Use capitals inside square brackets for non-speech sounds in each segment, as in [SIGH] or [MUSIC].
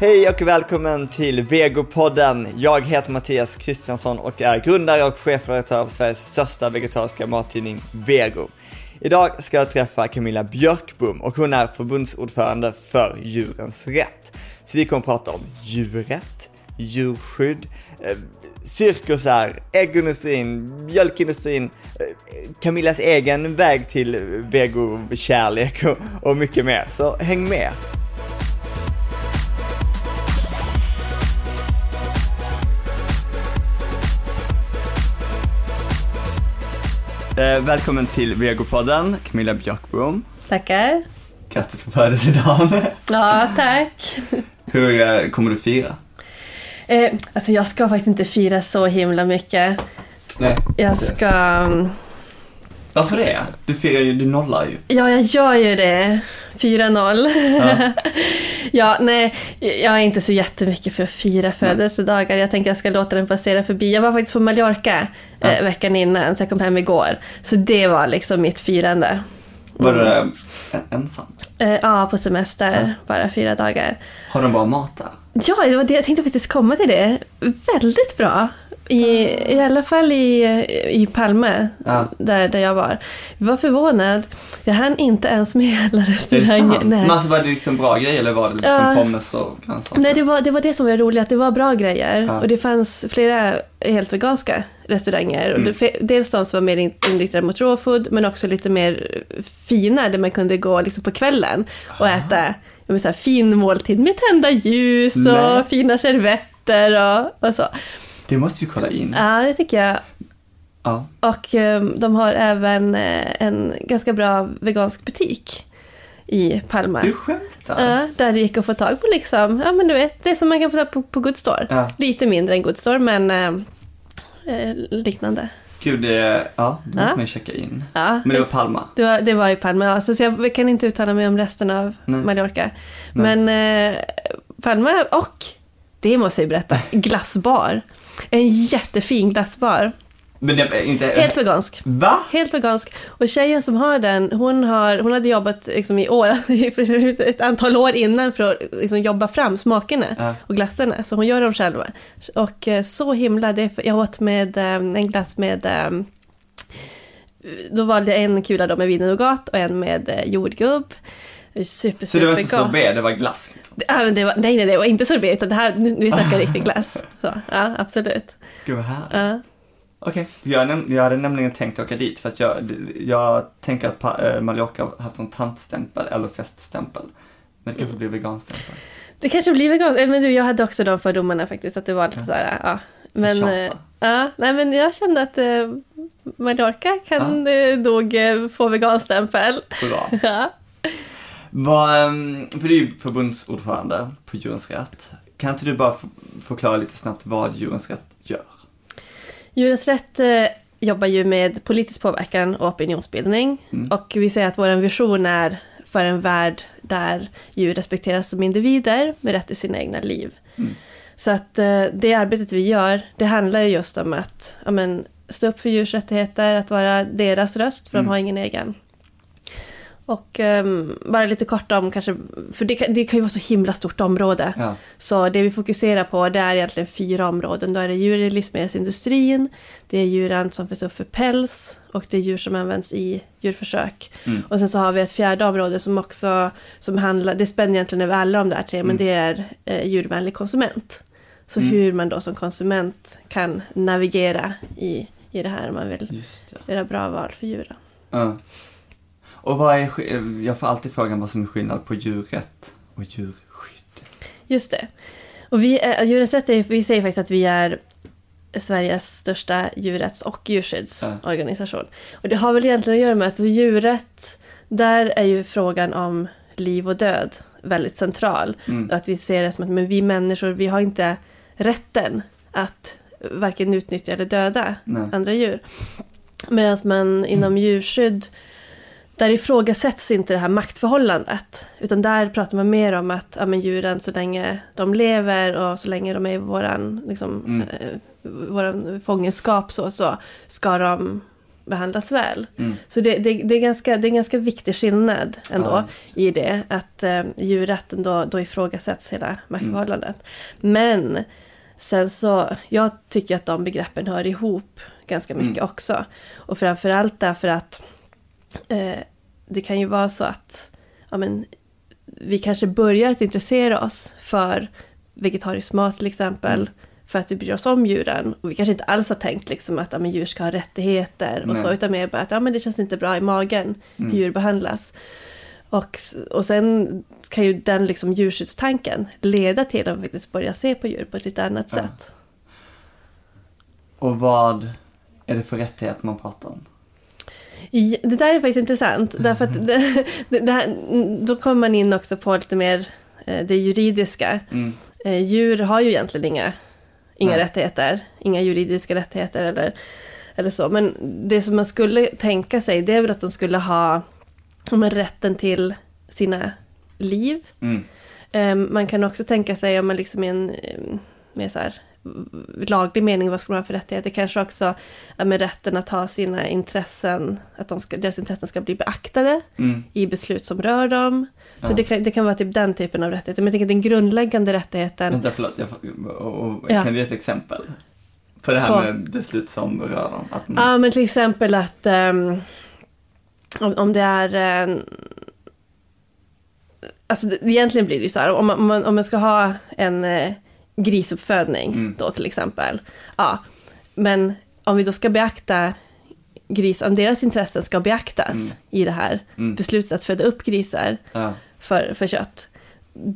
Hej och välkommen till Vegopodden. Jag heter Mattias Kristiansson och är grundare och chefredaktör för Sveriges största vegetariska mattidning Vego. Idag ska jag träffa Camilla Björkbom och hon är förbundsordförande för Djurens Rätt. Så vi kommer att prata om djurrätt, djurskydd, eh, cirkusar, äggindustrin, mjölkindustrin, eh, Camillas egen väg till vegokärlek och, och mycket mer. Så häng med! Eh, välkommen till Vegopodden, Camilla Björkbom. Tackar. Grattis på födelsedagen. Ja, tack. Hur eh, kommer du fira? Eh, alltså jag ska faktiskt inte fira så himla mycket. Nej. Jag ska... mm, Varför det? Du firar ju, du nollar ju. Ja, jag gör ju det. 4-0. Ja. [LAUGHS] Ja, nej, jag är inte så jättemycket för att fira födelsedagar. Jag tänker jag ska låta den passera förbi. Jag var faktiskt på Mallorca Ja. eh, veckan innan, så jag kom hem igår. Så det var liksom mitt firande. Var du en, ensam? Eh, ja, på semester, bara fyra dagar. Har de bra mat där? Ja, det var det. jag tänkte faktiskt komma till det. Väldigt bra. I, i alla fall i, i Palme, Ja. där, där jag var. Jag var förvånad. Jag hann inte ens med det restauranger. sant? Men Nej. alltså var det liksom bra grejer eller var det liksom Ja. pommes och grönsaker? Nej, det var, det var det som var roligt, att det var bra grejer. Ja. Och det fanns flera helt veganska restauranger. Mm. Och det, dels de som var mer in- inriktade mot raw food, men också lite mer fina, där man kunde gå liksom på kvällen och äta ja, men så här, fin måltid med tända ljus och Nej. fina servetter och, och så. Det måste vi kolla in. Ja, det tycker jag. Ja. Och eh, de har även eh, en ganska bra vegansk butik i Palma. Du skämtar? Ja, där det gick att få tag på liksom, ja men du vet, det som man kan få tag på på Good Store. Ja. Lite mindre än Good Store, men eh, liknande. Gud, det, ja, det måste Ja. man ju checka in. Ja, Men det var Palma? det, var, det var i Palma, alltså, så jag kan inte uttala mig om resten av Nej. Mallorca. Nej. Men Palma och, det måste jag berätta, [LAUGHS] glassbar. En jättefin glassbar. Men det inte... Helt vegansk. Va? Helt vegansk. Och tjejen som har den, hon, har, hon hade jobbat liksom i år, [LAUGHS] ett antal år innan för att liksom jobba fram smakerna Ja. och glassarna. Så hon gör dem själva. Och eh, så himla, det, jag åt med eh, en glass med eh, då valde jag en kula då med vinougat och en med jordgubb. Är Super, Så det var inte sorbet, det var glass? Liksom. Det- ja, var, nej, nej, det var inte sorbet, utan det här, nu, vi snackar riktig glass. Så, ja, absolut. Gud vad härligt. Ja. Okej, jag, näm- jag hade nämligen tänkt åka dit för att jag, jag tänker att pa- eh, Mallorca har haft en tantstämpel eller feststämpel. Men det kanske blir veganstämpel. Det kanske blir veganskt. Eh, Men du, jag hade också de fördomarna faktiskt, att det var lite sådär, ja. Men, eh, ja, nej, men jag kände att eh, Mallorca kan eh, nog få veganstämpel. Bra. [LAUGHS] Ja. Vad, ehm, för du är ju förbundsordförande på Djurens Rätt. Kan inte du bara förklara lite snabbt vad Djurens Rätt gör? Djurens Rätt eh, jobbar ju med politisk påverkan och opinionsbildning. Mm. Och vi säger att vår vision är för en värld där djur respekteras som individer med rätt till sina egna liv. Mm. Så att eh, det arbetet vi gör, det handlar ju just om att ja, men, stå upp för djurs rättigheter, att vara deras röst, för Mm. de har ingen egen. Och ehm, bara lite kort om kanske, för det kan, det kan ju vara så himla stort område. Ja. Så det vi fokuserar på det är egentligen fyra områden. Då är det djur i livsmedelsindustrin, det är djuren som föds upp för päls och det är djur som används i djurförsök. Mm. Och sen så har vi ett fjärde område som också som handlar, det spänner egentligen över alla de där tre, men det är eh, djurvänlig konsument. Så Mm. hur man då som konsument kan navigera i, i det här om man vill göra bra val för djuren. Ja. Och vad är, jag får alltid frågan vad som är skillnad på djurrätt och djurskydd. Just det. Och vi, är- Djurens Rätt, är, vi säger faktiskt att vi är Sveriges största djurrätts och djurskyddsorganisation. Och det har väl egentligen att göra med att djurrätt, där är ju frågan om liv och död väldigt central. Mm. Och att vi ser det som att men vi människor, vi har inte rätten att varken utnyttja eller döda Nej. andra djur. Medan man inom djurskydd, där ifrågasätts inte det här maktförhållandet. Utan där pratar man mer om att ja, men djuren så länge de lever och så länge de är i våran, liksom, Mm. eh, våran fångenskap så, så ska de behandlas väl. Mm. Så det, det, det, är ganska, det är en ganska viktig skillnad ändå Ja. i det. Att eh, djurrätten då, då ifrågasätts hela maktförhållandet. Men sen så, jag tycker att de begreppen hör ihop ganska mycket också. Och framförallt därför att eh, det kan ju vara så att ja, men, vi kanske börjar att intressera oss för vegetarisk mat till exempel. För att vi bryr oss om djuren. Och vi kanske inte alls har tänkt liksom att ja, men djur ska ha rättigheter och Nej. så. Utan mer bara att ja, men det känns inte bra i magen hur djur behandlas. Och, och sen kan ju den liksom djurskyddstanken leda till att vi faktiskt börjar se på djur på ett lite annat Ja. sätt. Och vad är det för rättighet man pratar om? Det där är faktiskt intressant. Därför att det, [LAUGHS] det, det här, då kommer man in också på lite mer eh, det juridiska. Mm. Eh, djur har ju egentligen inga, inga Nej. rättigheter. Inga juridiska rättigheter eller, eller så. Men det som man skulle tänka sig det är väl att de skulle ha men, rätten till sina liv. Mm. Eh, man kan också tänka sig om man liksom i en eh, mer så här laglig mening, vad ska man ha för rättigheter? Kanske också ja, med rätten att ha sina intressen, att de ska, deras intressen ska bli beaktade Mm. i beslut som rör dem. Så Ja. det, kan, det kan vara typ den typen av rättigheter. Men jag tänker att den grundläggande rättigheten Vänta, förlåt. Jag, och, och, Ja. Kan du ge ett exempel? På det här På- med beslut som rör dem? Att Ja, men till exempel att ehm, om, om det är... en alltså det, egentligen blir det ju så här, om man, om man, om man ska ha en eh, grisuppfödning Mm. då till exempel. Ja, men om vi då ska beakta gris, om deras intressen ska beaktas Mm. i det här Mm. beslutet att föda upp grisar ja. för, för kött.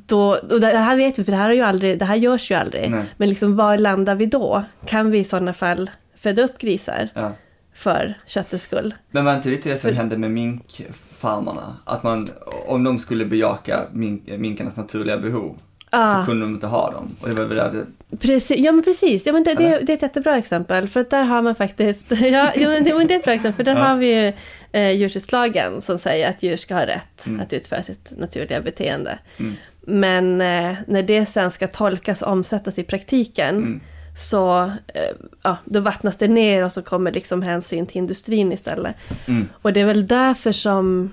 Då, och det här vet vi, för det här, har ju aldrig, det här görs ju aldrig. Nej. Men liksom var landar vi då? Kan vi i sådana fall föda upp grisar ja. för köttets skull? Men var inte lite det som För- hände med minkfarmarna? Att man, om de skulle bejaka mink, minkarnas naturliga behov Ja. så kunde de inte ha dem. Och det var väl där det, Precis, ja men precis. Ja, men det, det, det är ett jättebra exempel. För att där har man faktiskt, [LAUGHS] ja, ja men det, men det är ett bra exempel. För där Ja. har vi ju eh, djurskyddslagen som säger att djur ska ha rätt Mm. att utföra sitt naturliga beteende. Mm. Men eh, när det sen ska tolkas och omsättas i praktiken Mm. så eh, ja, då vattnas det ner och så kommer liksom hänsyn till industrin istället. Mm. Och det är väl därför som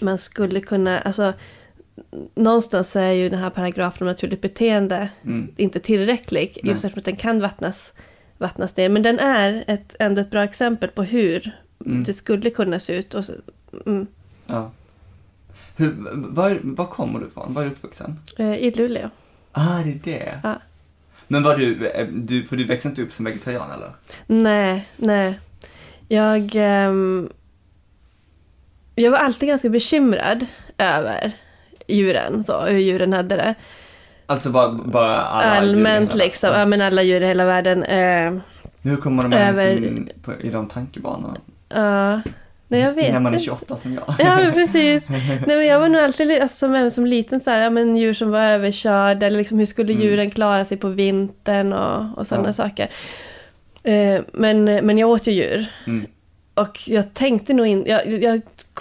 man skulle kunna, alltså någonstans är ju den här paragrafen om naturligt beteende Mm. inte tillräcklig. Nej. Just eftersom att den kan vattnas, vattnas ner. Men den är ett, ändå ett bra exempel på hur Mm. det skulle kunna se ut. Och så, mm, Ja. Hur, var, var kommer du ifrån? Var är du uppvuxen? eh, I Luleå. Ah, det är det. Ja. Men var du, eh, du, för du växte inte upp som vegetarian eller? Nej, nej. Jag, ehm, jag var alltid ganska bekymrad över djuren, så, hur djuren hade det. Alltså bara, bara alla djur Allmänt hela- liksom, ja men alla djur i hela världen. Eh, Hur kommer de ens Över- in på, i de tankebanorna? ja, nej jag vet När man är inte. 28 som jag. Ja, men precis. [LAUGHS] Nej, men jag var nog alltid alltså, som, som liten så här, ja, men djur som var överkörda, eller liksom, hur skulle Mm. djuren klara sig på vintern och, och sådana Ja. saker. Eh, men, men jag åt ju djur. Mm. Och jag tänkte nog inte, jag, jag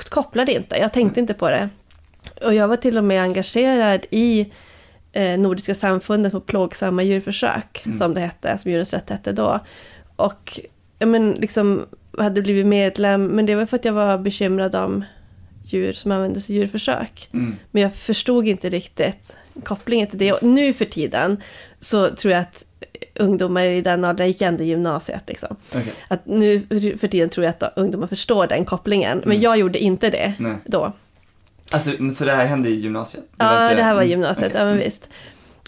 kopplade inte, jag tänkte inte på det. Och jag var till och med engagerad i eh, Nordiska samfundet mot plågsamma djurförsök, Mm. som det hette, som Djurens Rätt hette då. Och ja, men, liksom, hade blivit medlem, men det var för att jag var bekymrad om djur som användes i djurförsök. Mm. Men jag förstod inte riktigt kopplingen till det. Och nu för tiden så tror jag att ungdomar i den åldern gick ändå i gymnasiet. Liksom. Okej. Att nu för tiden tror jag att ungdomar förstår den kopplingen. Men Mm. jag gjorde inte det Nej. då. Alltså, så det här hände i gymnasiet? Ja, inte- det här var mm, gymnasiet. okej. Ja, men Mm. visst.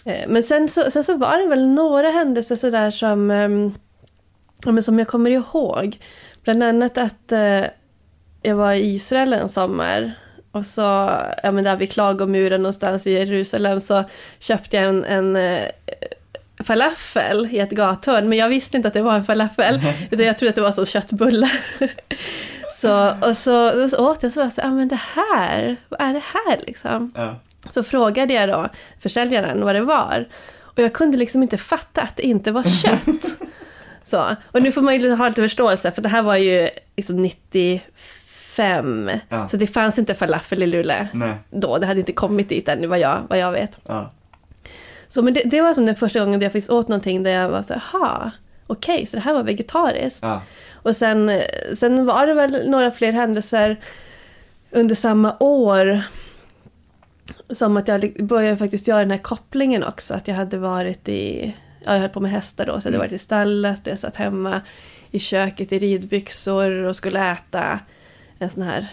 Eh, Men sen så, sen så var det väl några händelser sådär som, ehm, men som jag kommer ihåg. Bland annat att eh, jag var i Israel en sommar. Och så, ja men där vid klagomuren någonstans i Jerusalem så köpte jag en, en eh, falafel i ett gathörn. Men jag visste inte att det var en falafel. [LAUGHS] utan jag trodde att det var som köttbullar. [LAUGHS] så, och så, så åt jag så var jag så, ja men det här, vad är det här liksom? Ja. Så frågade jag då försäljaren vad det var. Och jag kunde liksom inte fatta att det inte var [LAUGHS] kött. Så, och nu får man ju ha lite förståelse, för det här var ju liksom 95. Ja. Så det fanns inte falafel i Luleå Nej. då. Det hade inte kommit dit ännu, vad jag, vad jag vet. Ja. Så, men det, det var som den första gången jag faktiskt åt någonting där jag var så här, "Ha, okej, så det här var vegetariskt. Ja. Och sen, sen var det väl några fler händelser under samma år. Som att jag började faktiskt göra den här kopplingen också. Att jag hade varit i, ja, jag höll på med hästar då. Så jag hade Mm. varit i stallet, jag satt hemma i köket i ridbyxor och skulle äta en sån här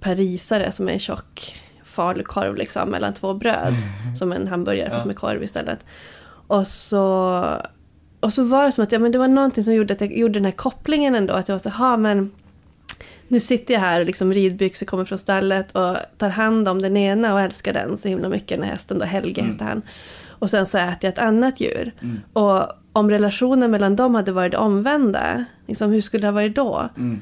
parisare som är en tjock falukorv liksom mellan två bröd. Som en hamburgare fast Ja. med korv istället. Och så, och så var det som att ja, men det var någonting som gjorde att jag gjorde den här kopplingen ändå. Att jag var så ha men nu sitter jag här och liksom ridbyxor kommer från stallet och tar hand om den ena och älskar den så himla mycket, den här hästen då, Helge Mm. heter han. Och sen så äter jag ett annat djur. Mm. Och om relationen mellan dem hade varit omvända, liksom, hur skulle det ha varit då? Mm.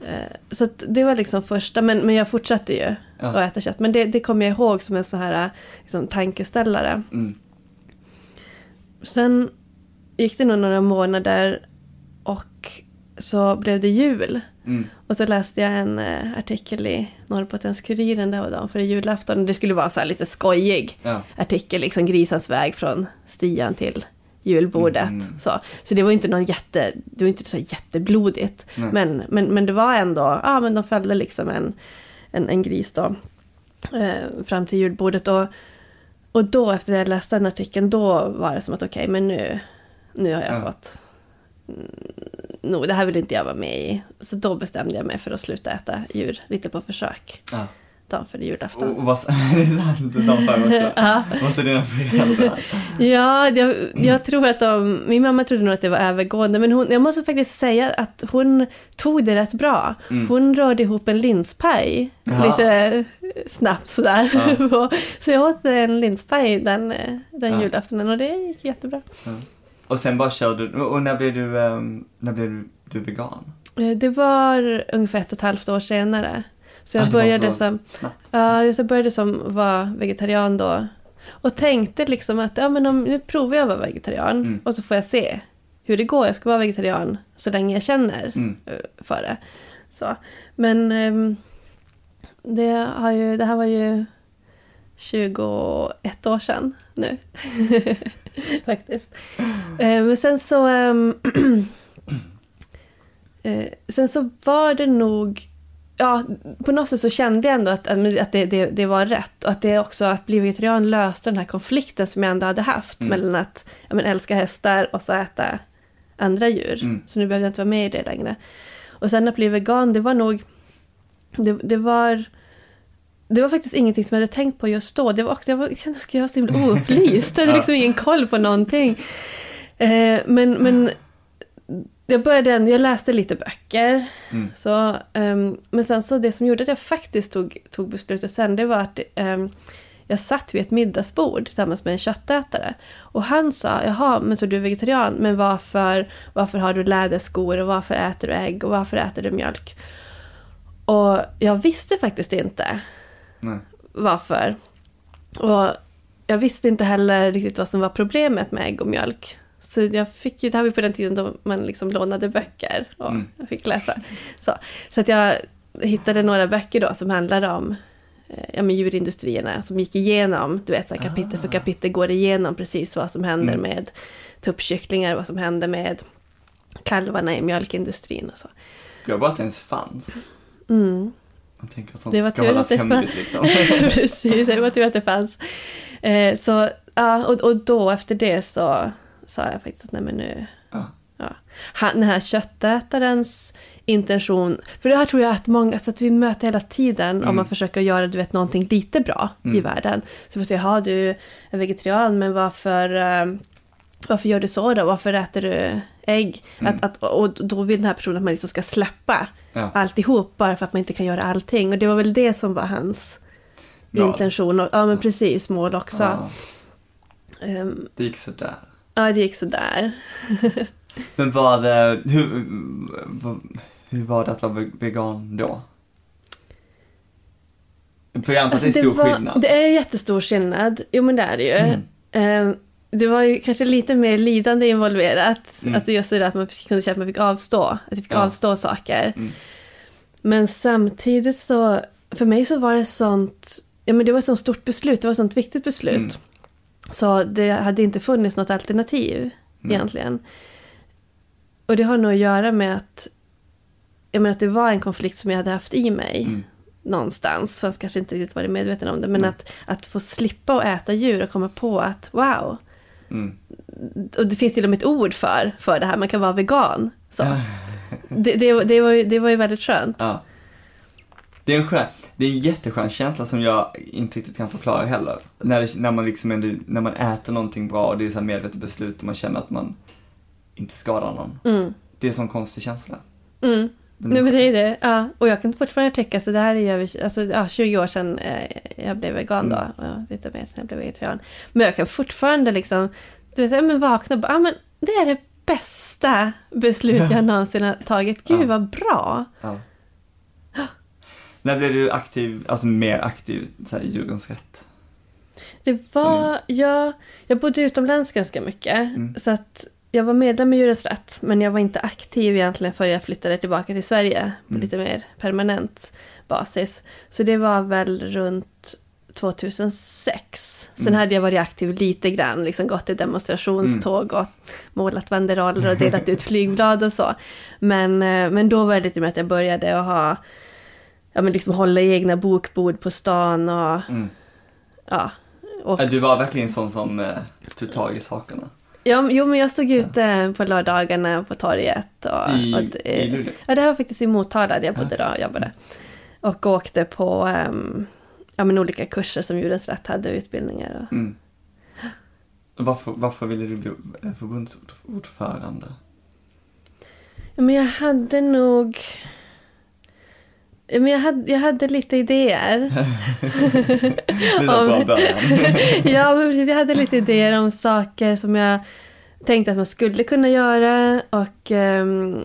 Eh, Så det var liksom första, men, men jag fortsatte ju Ja. att äta kött. Men det, det kommer jag ihåg som en så här liksom, tankeställare. Mm. Sen gick det nog några månader och så blev det jul. Mm. Och så läste jag en eh, artikel i Norrbottens-Kuriren där var dagen före julafton. Och Det skulle vara så lite skojig Ja. artikel, liksom grisans väg från stian till julbordet. Mm. Så, så det var inte någon jätte, det var inte så jätteblodigt. Nej. Men, men, men det var ändå, ja men de följde liksom en, en, en gris då. Eh, fram till julbordet. Och, och då efter jag läste den artikeln, då var det som att okej, men nu, nu har jag Ja. fått mm, no, det här vill inte jag vara med i. Så då bestämde jag mig för att sluta äta djur lite på försök. Ja. Dagen före julafton. Och vad, [LAUGHS] det är sant, de för också. [LAUGHS] Ja. Vad sa dina föräldrar? Ja, jag, jag tror att de, min mamma trodde nog att det var övergående, men hon, jag måste faktiskt säga att hon tog det rätt bra. Mm. Hon rörde ihop en linspaj Jaha. lite snabbt sådär. Ja. [LAUGHS] Så jag åt en linspaj den, eh, den Ja. julaftonen och det gick jättebra. Och sen bara körde du, och när blev du, ehm, när blev du, du vegan? Eh, Det var ungefär ett och ett halvt år senare. Så jag Ah, började så som. Ja, jag började som var vegetarian då. Och tänkte liksom att ja, men om, nu provar jag att vara vegetarian. Mm. Och så får jag se hur det går. Jag ska vara vegetarian så länge jag känner Mm. eh, för det. Så. Men ehm, det, har ju, det här var ju 21 år sedan nu. [LAUGHS] Faktiskt. Eh, men sen så... ehm, [CLEARS THROAT] eh, sen så var det nog... Ja, på något sätt så kände jag ändå att, att det, det, det var rätt. Och att det också att bli vegetarian löste den här konflikten som jag ändå hade haft. Mm. Mellan att ja, men, älska hästar och så äta andra djur. Mm. Så nu behövde jag inte vara med i det längre. Och sen att bli vegan, det var nog... Det, det var... Det var faktiskt ingenting som jag hade tänkt på just då. Det var också, jag var, jag kände, ska jag vara så himla [LAUGHS] oupplyst? Jag hade liksom ingen koll på någonting. Eh, men, men jag började ändå, jag läste lite böcker. Mm. Så, ehm, men sen så det som gjorde att jag faktiskt tog, tog beslutet sen, det var att ehm, jag satt vid ett middagsbord tillsammans med en köttätare. Och han sa, jaha, men så du är vegetarian, men varför, varför har du läderskor och varför äter du ägg och varför äter du mjölk? Och jag visste faktiskt inte Nej. varför. Och jag visste inte heller riktigt vad som var problemet med ägg och mjölk. Så jag fick ju, det här var på den tiden då man liksom lånade böcker och Mm. fick läsa. Så, så att jag hittade några böcker då som handlade om eh, ja, men djurindustrierna som gick igenom, du vet så här, kapitel för kapitel går igenom precis vad som händer Mm. med tuppkycklingar, vad som händer med kalvarna i mjölkindustrin och så. Jag bara att det ens fanns. Mm. Man tänker att sånt Det var ska hållas hemligt liksom. [LAUGHS] Precis, det var tur att det fanns. Eh, så, ja, och, och då efter det så sa jag faktiskt att nej men nu... Ja. Ja. Han, den här köttätarens intention, för det här tror jag att många, alltså att vi möter hela tiden om Mm. man försöker göra du vet, någonting lite bra i Mm. världen. Så får jag säga, ja du är vegetarian men varför, eh, varför gör du så då? Varför äter du ägg? Mm. Att, att, och då vill den här personen att man liksom ska släppa Ja. alltihop bara för att man inte kan göra allting. Och det var väl det som var hans Mål. intention. Och, ja men precis, mål också. Ja, Ehm, det gick sådär. ja, det gick sådär. [LAUGHS] Men var det, hur, hur var det att vara vegan då? För jag antar att det är stor Alltså, var, skillnad. det är jättestor skillnad. Jo men det är det ju. Mm. Ehm, det var ju kanske lite mer lidande involverat. Mm. Alltså just det där att man kunde känna att man fick avstå. Att jag fick Ja. avstå saker. Mm. Men samtidigt så, för mig så var det sånt, ja men det var ett sånt stort beslut, det var ett sånt viktigt beslut. Mm. Så det hade inte funnits något alternativ Nej. egentligen. och det har nog att göra med att, jag menar att det var en konflikt som jag hade haft i mig. Mm. Någonstans, fast kanske inte riktigt varit medveten om det. Men Mm. att, att få slippa att äta djur och komma på att wow. Mm. Och det finns till och med ett ord för, för det här, man kan vara vegan. Så. Det, det, det, var ju, det var ju väldigt skönt. Ja. Det är, en skön, det är en jätteskön känsla som jag inte riktigt kan förklara heller. När, det, när, man liksom ändå, när man äter någonting bra och det är så medvetet beslut och man känner att man inte skadar någon. Mm. Det är en sån konstig känsla. Mm. Nej, men det är det. Ja. Och jag kan fortfarande tycka, så det här är över, alltså, ja, 20 år sedan eh, jag blev vegan då. Mm. Och ja, lite mer sedan jag blev vegetarian. Men jag kan fortfarande liksom, du vet, men vakna och bara, ja, men det är det bästa beslut jag [LAUGHS] någonsin har tagit. Gud Ja. vad bra. Ja. När blev du aktiv, alltså mer aktiv så här, i djurens rätt? Det var, ja, jag bodde utomlands ganska mycket. Mm. Så att jag var medlem i Djurens Rätt. Men jag var inte aktiv egentligen förrän jag flyttade tillbaka till Sverige. På Mm. lite mer permanent basis. Så det var väl runt 2006. Sen Mm. hade jag varit aktiv lite grann. Liksom gått i demonstrationståg och målat banderoller och delat ut [LAUGHS] flygblad och så. Men, eh, men då var det lite mer att jag började att ha Ja men liksom hålla egna bokbord på stan och Mm. ja. Och Du var verkligen en sån som eh, tog tag i sakerna. Ja, jo, men jag stod ute på lördagarna på torget. Och, I, och det, i Luleå? ja, det här var faktiskt i Motala där jag bodde då och jobbade. Och åkte på um, ja, men olika kurser som Djurens Rätt hade utbildningar. Och, Mm. Varför, varför ville du bli förbundsordförande? ja, men jag hade nog... Men jag, hade, jag hade lite idéer. [LAUGHS] Om- [LAUGHS] ja, men precis. Jag hade lite idéer om saker som jag tänkte att man skulle kunna göra och ehm,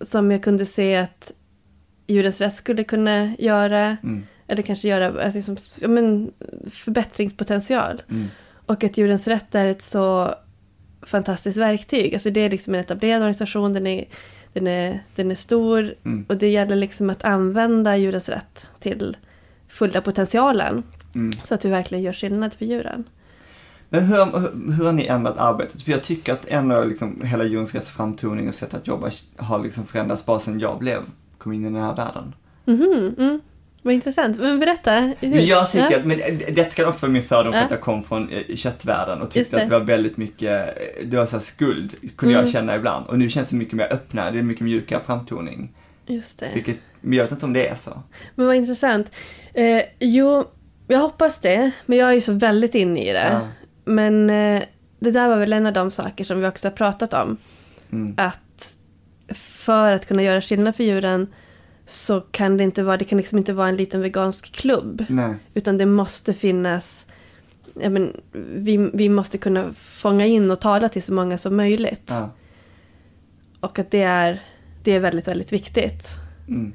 som jag kunde se att Djurens Rätt skulle kunna göra. Mm. Eller kanske göra alltså, liksom, ja, men, förbättringspotential. Mm. Och att Djurens Rätt är ett så fantastiskt verktyg. Alltså det är liksom en etablerad organisation, den är, den är, den är stor Mm. och det gäller liksom att använda Djurens Rätt till fulla potentialen. Mm. Så att vi verkligen gör skillnad för djuren. Men hur, hur, hur har ni ändrat arbetet? För jag tycker att ändå liksom hela Jons Rätts framtoning och sätt att jobba har liksom förändrats bara sedan jag blev, kom in i den här världen. Mhm, mm. Vad intressant. Men berätta. Men jag tycker Ja. att, men det kan också vara min fördom för Ja. att jag kom från eh, köttvärlden och tyckte det. att det var väldigt mycket, eh, det var så skuld, kunde Mm. jag känna ibland. Och nu känns det mycket mer öppnare, det är mycket mjukare framtoning. Just det. Vilket, men jag vet inte om det är så. Men vad intressant. Eh, jo, jag hoppas det. Men jag är ju så väldigt inne i det. Ja. Men eh, det där var väl en av de saker som vi också har pratat om. Mm. Att för att kunna göra skillnad för djuren så kan det inte vara, det kan liksom inte vara en liten vegansk klubb. Nej. Utan det måste finnas, ja, men, vi, vi måste kunna fånga in och tala till så många som möjligt. Ja. Och att det är, det är väldigt, väldigt viktigt. Mm.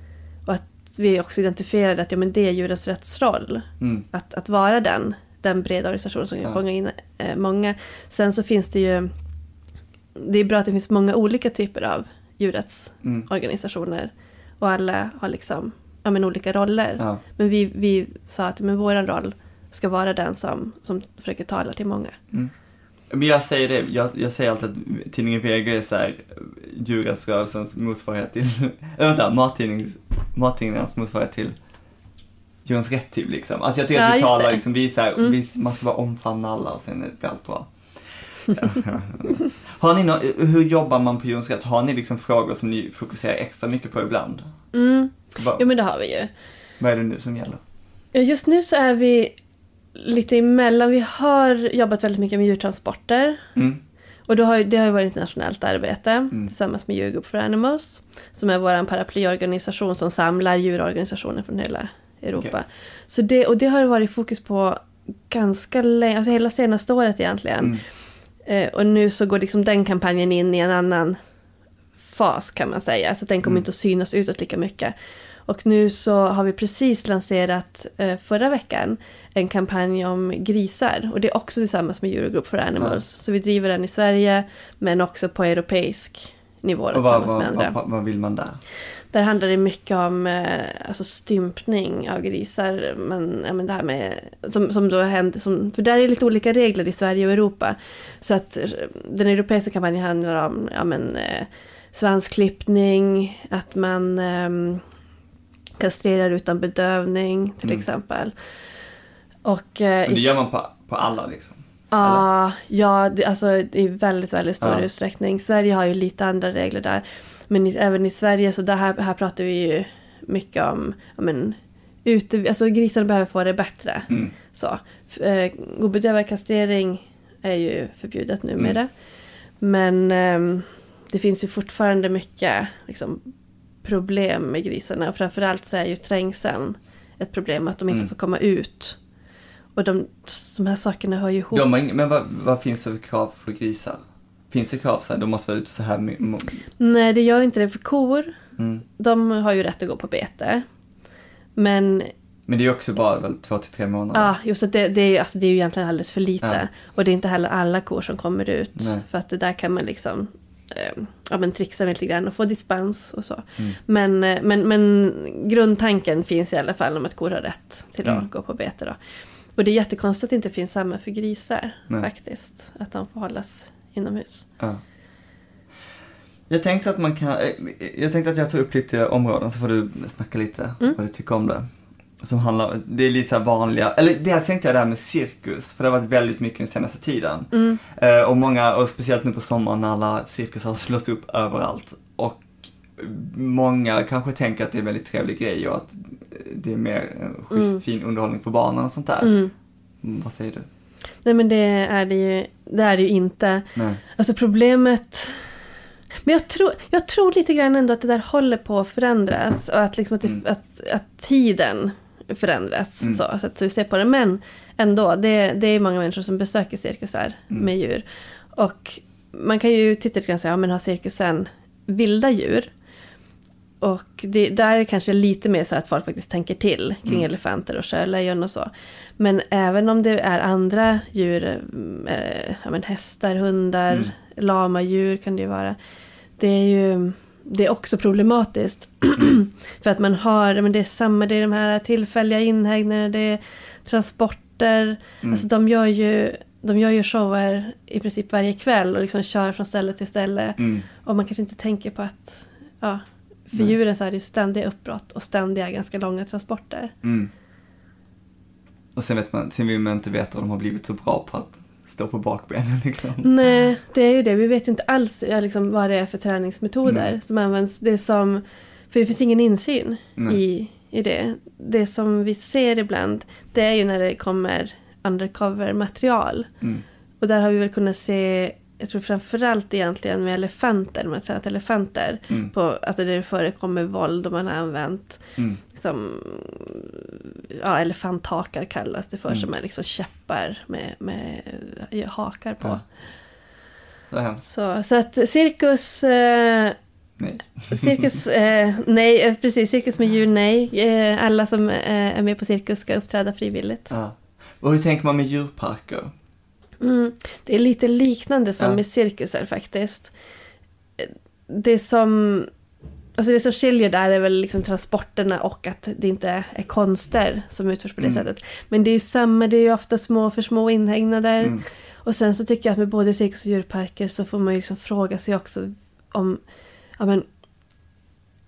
Och att vi också identifierade att ja, men det är djurens rättsroll. Mm. Att, att vara den, den breda organisation som kan Ja. fånga in eh, många. Sen så finns det ju, det är bra att det finns många olika typer av djurrättsorganisationer. Mm. Och alla har liksom ja, men olika roller. Ja. Men vi, vi sa att men vår roll ska vara den som, som försöker tala till många. Men jag säger det, jag, jag säger alltid att tidningen Vega är såhär djurrättsrörelsens motsvarighet till, [LAUGHS] eller vänta, mattidnings, mattidningarnas motsvarighet till Djurens Rätt typ liksom. Alltså jag tycker Ja, att vi talar liksom, vi är såhär, Mm. vi, man ska bara omfamna alla och sen är det allt bra. [LAUGHS] Har ni nå, hur jobbar man på Djurens Rätt? Har ni liksom frågor som ni fokuserar extra mycket på ibland? Mm. Jo men det har vi ju. Vad är det nu som gäller? Just nu så är vi lite emellan. Vi har jobbat väldigt mycket med djurtransporter. Mm. Och då har, ju- det har ju varit internationellt arbete Mm. tillsammans med Djurgroup for Animals. Som är vår paraplyorganisation som samlar djurorganisationer från hela Europa. Okej. Så det, och det har varit fokus på ganska länge, alltså hela senaste året egentligen. Mm. Eh, och nu så går liksom den kampanjen in i en annan fas kan man säga. Så den kommer Mm. inte att synas utåt lika mycket. Och nu så har vi precis lanserat eh, förra veckan en kampanj om grisar. Och det är också tillsammans med Eurogroup for Animals. Så vi driver den i Sverige men också på europeisk nivå Och vad, tillsammans med vad, andra. vad, vad vill man där? Där handlar det mycket om eh, alltså stympning av grisar. Men, ja, men det här med, som, som då händer, som, för där är det lite olika regler i Sverige och Europa. Så att eh, den europeiska kampanjen handlar om ja, men, eh, svansklippning, att man um, kastrerar utan bedövning till Mm. exempel. Och, eh, Men det gör man på, på alla liksom? Ja, ja det, alltså i väldigt, väldigt stor Ja. utsträckning. Sverige har ju lite andra regler där. Men i, även i Sverige, så det här, här pratar vi ju mycket om, men, ute, alltså grisarna behöver få det bättre. Mm. Så. Eh, obedövad är ju förbjudet numera. Mm. Men ehm, det finns ju fortfarande mycket liksom, problem med grisarna. Och framförallt så är ju trängseln ett problem, att de inte Mm. får komma ut. Och de, de här sakerna hör ju ihop. De har ing- men vad, vad finns det för krav för grisar? Finns det krav så här, de måste vara ute så här Nej, det gör inte det för kor. mm. De har ju rätt att gå på bete. Men Men det är också bara väl två till tre månader? ja, just att det, det, är, ju- alltså, det är ju egentligen alldeles för lite. Ja. Och det är inte heller alla kor som kommer ut. Nej. För att det där kan man liksom eh, ja, men trixa med lite grann och få dispens och så. Mm. Men, eh, men, men grundtanken finns i alla fall om att kor har rätt till att Mm. gå på bete. Då. Och det är jättekonstigt att det inte finns samma för grisar Nej. faktiskt. Att de får hållas inomhus. Ja. Jag tänkte att man kan, eh, jag tänkte att jag tar upp lite områden så får du snacka lite Mm. vad du tycker om det. Som handlar, det är lite så här vanliga, eller dels tänkte jag det här med cirkus, för det har varit väldigt mycket den senaste tiden. Mm. Eh, och många, och speciellt nu på sommaren när alla cirkusar slås upp överallt. Och många kanske tänker att det är en väldigt trevlig grej och att det är mer schysst, Mm. fin underhållning för barnen och sånt där. Mm, vad säger du? Nej men det är det ju, det är det ju inte. Nej. Alltså problemet... Men jag tror, jag tror lite grann ändå att det där håller på att förändras. Och att, liksom att, Mm. att, att tiden förändras. Mm. Så, så att vi ser på det. Men ändå, det, det är många människor som besöker cirkusar Mm. med djur. Och man kan ju titta lite grann och säga, ja men har cirkusen vilda djur? Och det, där är det kanske lite mer så att folk faktiskt tänker till kring Mm. elefanter och sjölejon och så. Men även om det är andra djur, eh, ja, men hästar, hundar, Mm. lamadjur kan det ju vara. Det är ju det är också problematiskt. [CLEARS THROAT] För att man har, men det är samma, det är de här tillfälliga inhägnaderna, det är transporter. Mm. Alltså de gör ju de gör ju shower i princip varje kväll och liksom kör från ställe till ställe. Mm. Och man kanske inte tänker på att, ja, för Nej. djuren så är det ständiga uppbrott och ständiga ganska långa transporter. Mm. Och sen vet man, sen vill man inte veta om de har blivit så bra på att stå på bakbenen [LAUGHS] liksom. Nej, det är ju det. Vi vet ju inte alls liksom, vad det är för träningsmetoder Nej. som används. Det som, för det finns ingen insyn Nej. i, i det. Det som vi ser ibland, det är ju när det kommer undercover-material. Mm. Och där har vi väl kunnat se, jag tror framförallt egentligen med elefanter, man har tränat elefanter. Mm. På, alltså där det förekommer våld och man har använt Mm. liksom, ja, elefanthakar kallas det för, Mm. som är liksom käppar med, med hakar på. Ja. Så hemskt. Så, så att cirkus, eh, Nej. cirkus, eh, nej, eh, precis, cirkus med djur, nej. Eh, alla som är med på cirkus ska uppträda frivilligt. Ja. Och hur tänker man med djurparker? Mm, det är lite liknande som Ja. med cirkusar faktiskt. Det som, alltså det som skiljer där är väl liksom transporterna och att det inte är konster som utförs på det Mm. sättet. Men det är ju samma, det är ju ofta små för små inhägnader. Mm. Och sen så tycker jag att med både cirkus och djurparker så får man ju liksom fråga sig också om ja, men,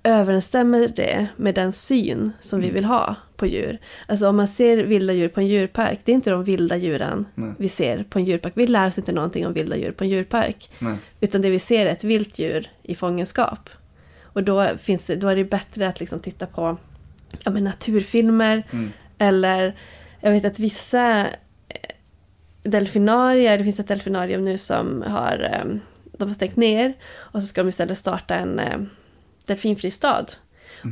överensstämmer det med den syn som vi Mm. vill ha på djur? Alltså om man ser vilda djur på en djurpark, det är inte de vilda djuren Nej. vi ser på en djurpark. Vi lär oss inte någonting om vilda djur på en djurpark. Nej. Utan det vi ser är ett vilt djur i fångenskap. Och då, finns det, då är det bättre att liksom titta på ja, men naturfilmer. Mm. Eller jag vet att vissa eh, delfinarier, det finns ett delfinarium nu som har, eh, de har stängt ner. Och så ska de istället starta en eh, delfinfri stad.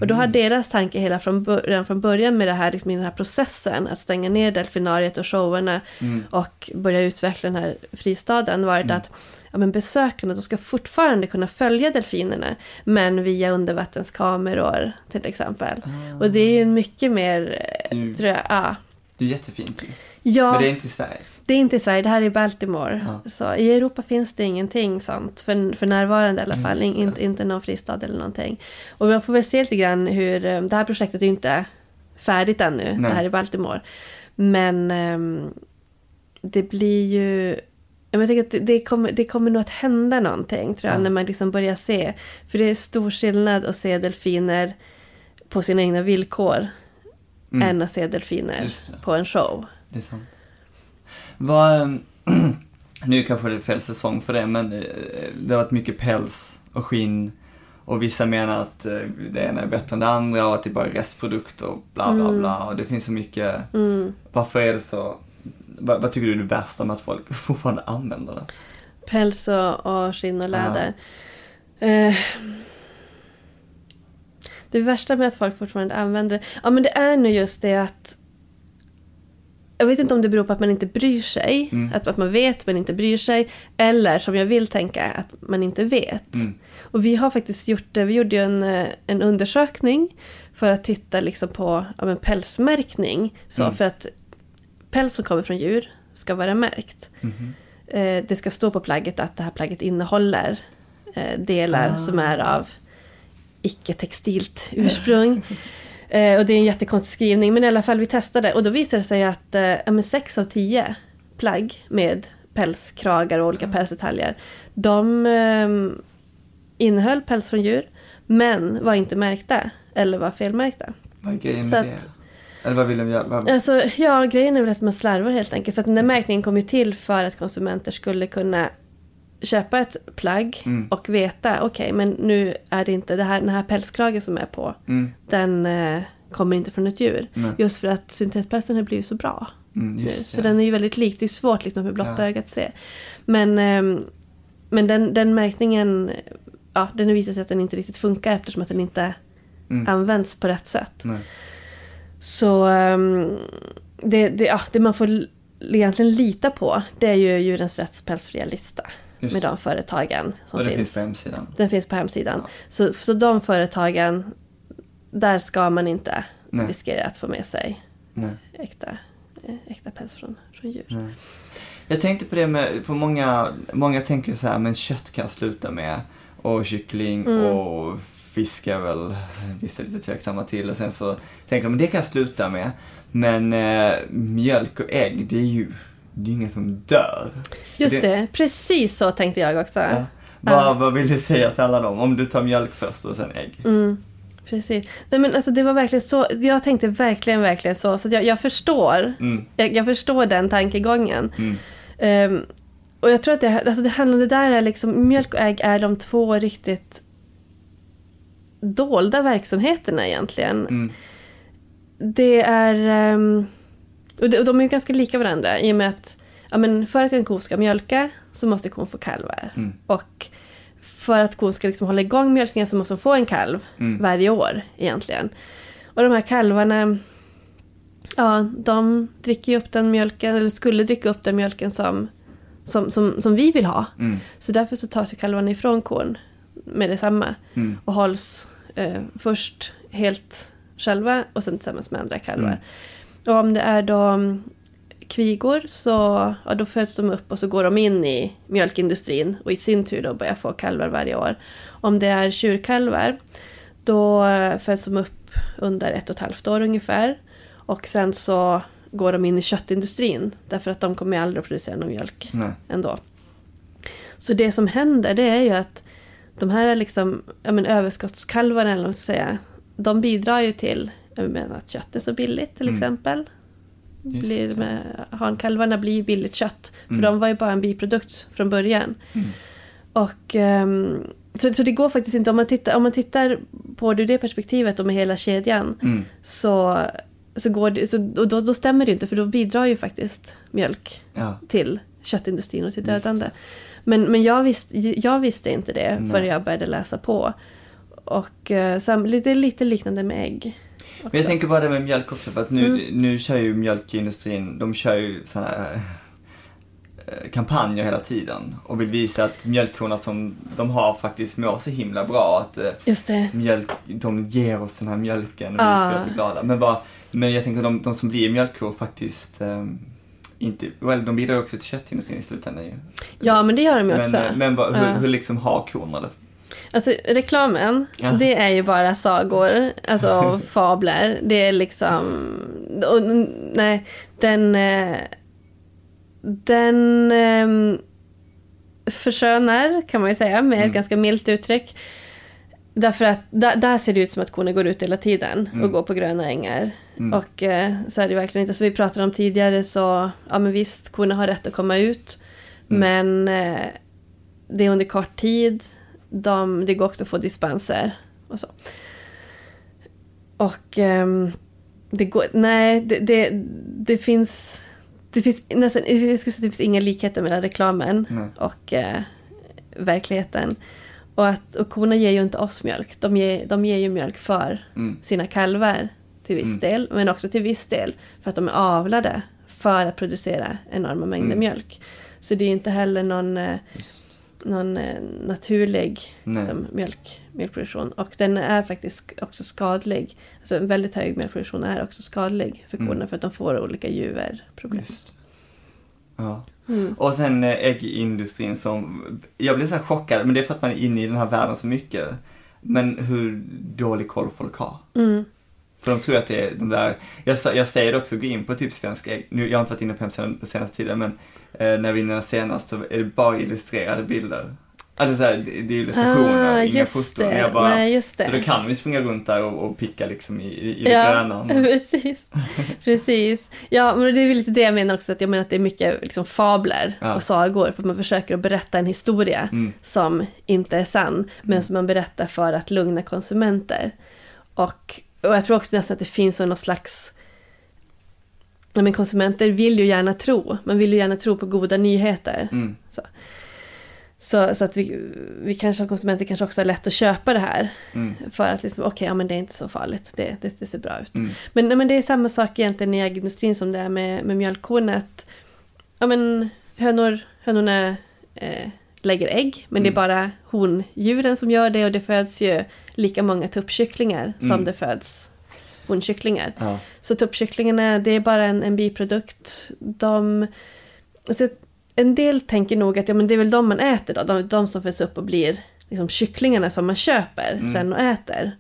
Och då har deras tanke hela från, redan från början med det här, liksom, i den här processen att stänga ner delfinariet och showerna Mm. och börja utveckla den här fristaden varit att ja, men besökarna de ska fortfarande kunna följa delfinerna men via undervattenskameror till exempel. Och det är ju mycket mer, Mm. tror jag, ja. Det är jättefint ju. Ja, Men det är inte i Sverige. det är inte i Sverige, det här är i Baltimore. Ja. Så I Europa finns det ingenting sånt, för, för närvarande i alla fall. det. inte, inte någon fristad eller någonting. Och man får väl se lite grann hur, eh, det här projektet är ju inte färdigt ännu, Nej. det här i Baltimore. Men ehm, det blir ju jag tänker att det, kommer, det kommer nog att hända någonting tror jag, Ja. när man liksom börjar se. För det är stor skillnad att se delfiner på sina egna villkor Mm. än att se delfiner på en show. Det är sant. Vad, ehm, [CLEARS THROAT] nu kanske det är fel säsong för det, men eh, det har varit mycket päls och skinn och vissa menar att eh, det ena är bättre än det andra och att det bara är restprodukter och bla bla bla och det finns så mycket. Mm. Varför är det så? Vad, vad tycker du är det värsta med att folk [LAUGHS] fortfarande använder det? Päls och, och skinn och läder. Eh, det värsta med att folk fortfarande använder det, ja men det är nog just det att jag vet inte om det beror på att man inte bryr sig, Mm. att, att man vet men inte bryr sig, eller som jag vill tänka, att man inte vet. Mm. Och vi har faktiskt gjort det, vi gjorde ju en, eh, en undersökning för att titta liksom på ja, men pälsmärkning. Så Mm. för att päls som kommer från djur ska vara märkt. Mhm. Eh, det ska stå på plagget att det här plagget innehåller eh, delar Ah. som är av icke-textilt ursprung. [LAUGHS] eh, och det är en jättekonstig skrivning, men i alla fall vi testade och då visade det sig att eh, av tio plagg med pälskragar och olika pälsdetaljer, de eh, innehöll päls från djur, men var inte märkta eller var felmärkta. Vad är grejen med det? Eller vad vill de göra? Vad- Alltså, ja, grejen är väl att man slarvar helt enkelt. För att den där märkningen kom ju till för att konsumenter skulle kunna köpa ett plagg Mm. och veta, okej, men nu är det inte det här, den här pälskragen som är på, Mm, den eh, kommer inte från ett djur. Nej. Just för att syntetpälsen har blivit så bra mm, nu. Så det. den är ju väldigt lik, det är svårt liksom med blotta Ja. ögat att se. Men, ehm, men den, den märkningen, ja, den visat sig att den inte riktigt funkar eftersom att den inte Mm. används på rätt sätt. Nej. Så ehm, det, det, ja, det man får egentligen lita på det är ju Djurens Rätts pälsfria lista. Just Med de företagen som Och det finns. finns på hemsidan. Den finns på hemsidan. Ja. Så, så de företagen, där ska man inte Nej. riskera att få med sig Nej. äkta, eh, äkta päls från, från djur. Nej. Jag tänkte på det med, för många, många tänker så här, men kött kan jag sluta med. Och kyckling Mm. och fisk är väl vissa lite tveksamma till. Och sen så tänker de, men det kan jag sluta med. Men eh, mjölk och ägg, det är ju, det är inget som dör. Just Det- det, precis så tänkte jag också. Ja. Vad, vad vill du säga till alla dem? Om du tar mjölk först och sen ägg. Mm, precis. Nej, men alltså, det var verkligen så. Jag tänkte verkligen, verkligen så. Så jag, jag förstår. Mm. Jag, jag förstår den tankegången. Mm. Ehm, och jag tror att det, alltså det handlar det där är liksom, mjölk och ägg är de två riktigt dolda verksamheterna egentligen. Mm. Det är, ehm, och, de, och de är ju ganska lika varandra i och med att ja, men för att en ko ska mjölka så måste kon få kalvar. Mm. Och för att kon ska liksom hålla igång mjölkningen så måste hon få en kalv Mm. varje år egentligen. Och de här kalvarna, ja, de dricker ju upp den mjölken, eller skulle dricka upp den mjölken som, som, som, som vi vill ha. Mm. Så därför så tas ju kalvarna ifrån kon med detsamma Mm. och hålls eh, först helt själva och sen tillsammans med andra kalvar. Och om det är då mm, kvigor så ja, då föds de upp och så går de in i mjölkindustrin och i sin tur då börjar få kalvar varje år. Om det är tjurkalvar då eh, föds de upp under ett och ett halvt år ungefär. Och sen så går de in i köttindustrin därför att de kommer aldrig att producera någon mjölk Nej. ändå. Så det som händer det är ju att de här liksom, ja, men överskottskalvarna eller vad man ska säga, de bidrar ju till jag menar, att kött är så billigt till Mm. exempel. Just Blir med, hankalvarna blir ju billigt kött. För Mm. de var ju bara en biprodukt från början. Mm. Och, ehm, så, så det går faktiskt inte, om man tittar, om man tittar på det ur det perspektivet och med hela kedjan. Mm. Så, så går det, så, och då, då stämmer det inte för då bidrar ju faktiskt mjölk Ja. till köttindustrin och till Just dödande. Men, men jag, visste, jag visste inte det Nej. förrän jag började läsa på. Och uh, sam, det är lite liknande med ägg. Men jag tänker bara det med mjölk också för att nu, Mm. nu kör ju mjölkindustrin, de kör ju såna här eh, kampanjer hela tiden och vill visa att mjölkkorna som de har faktiskt mår så himla bra att eh, Just det. mjölk, de ger oss den här mjölken och vi Ah. ska vara så glada. Men, bara, men jag tänker de, de som blir mjölkkor faktiskt eh, inte, well, de bidrar också till köttindustrin i slutändan ju. Ja, men det gör de ju också. Men, men bara, hur, Ja. hur liksom har korna det? Alltså reklamen, Ja. det är ju bara sagor, alltså [LAUGHS] fabler. Det är liksom... Och, nej, den... eh, Den... ehm, förskönar, kan man ju säga, med ett ganska milt uttryck. Därför att där, där ser det ut som att korna går ut hela tiden och går på gröna ängar. Och eh, så är det verkligen inte. Som vi pratade om tidigare så, ja men visst, korna har rätt att komma ut. Men eh, det är under kort tid. De, det går också att få dispenser och så. Och ehm, det går, nej, det, det, det finns, det finns nästan, jag skulle säga det finns inga likheter mellan reklamen Nej. och eh, verkligheten. Och, att, och korna ger ju inte oss mjölk, de ger, de ger ju mjölk för Mm. sina kalvar till viss del, men också till viss del för att de är avlade för att producera enorma mängder Mm. mjölk. Så det är inte heller någon, eh, någon eh, naturlig liksom, mjölk, mjölkproduktion. Och den är faktiskt också skadlig. Alltså en väldigt hög mjölkproduktion är också skadlig för korna för att de får olika juverproblem. Ja. Mm. Och sen eh, äggindustrin som, jag blir så här chockad, men det är för att man är inne i den här världen så mycket. Men hur dålig koll folk har. Mm. För de tror att det är de där, jag, jag säger det också, gå in på typ Svensk nu, jag har inte varit inne på hemsidan på senaste tiden, men eh, när vi är senast så är det bara illustrerade bilder. Alltså så här, det, det är illustrationer, Ah, inga foton. det. Jag bara, Nej, just det. Så då kan vi springa runt där och, och picka liksom i, i, det Ja, gröna. [LAUGHS] precis. [LAUGHS] precis. Ja, men det är väl lite det jag menar också, att jag menar att det är mycket liksom, fabler Ja. och sagor, för att man försöker att berätta en historia Mm. som inte är sann, men som man berättar för att lugna konsumenter. Och, och jag tror också nästan att det finns någon slags Ja, men konsumenter vill ju gärna tro, man vill ju gärna tro på goda nyheter. Mm. Så, så att vi, vi kanske som konsumenter kanske också har lätt att köpa det här. Mm. För att liksom, okej, ja men det är inte så farligt, det, det, det ser bra ut. Mm. Men, nej, men det är samma sak egentligen i äggindustrin som det är med, med mjölkkornet. Ja men hönor, hönorna eh, lägger ägg, men det är Mm. bara hondjuren som gör det och det föds ju lika många tuppkycklingar som Mm. det föds honkycklingar. Ja. Så tuppkycklingarna, det är bara en, en biprodukt. De, alltså, en del tänker nog att ja, men det är väl de man äter då, de, de som föds upp och blir liksom, kycklingarna som man köper Mm. sen och äter.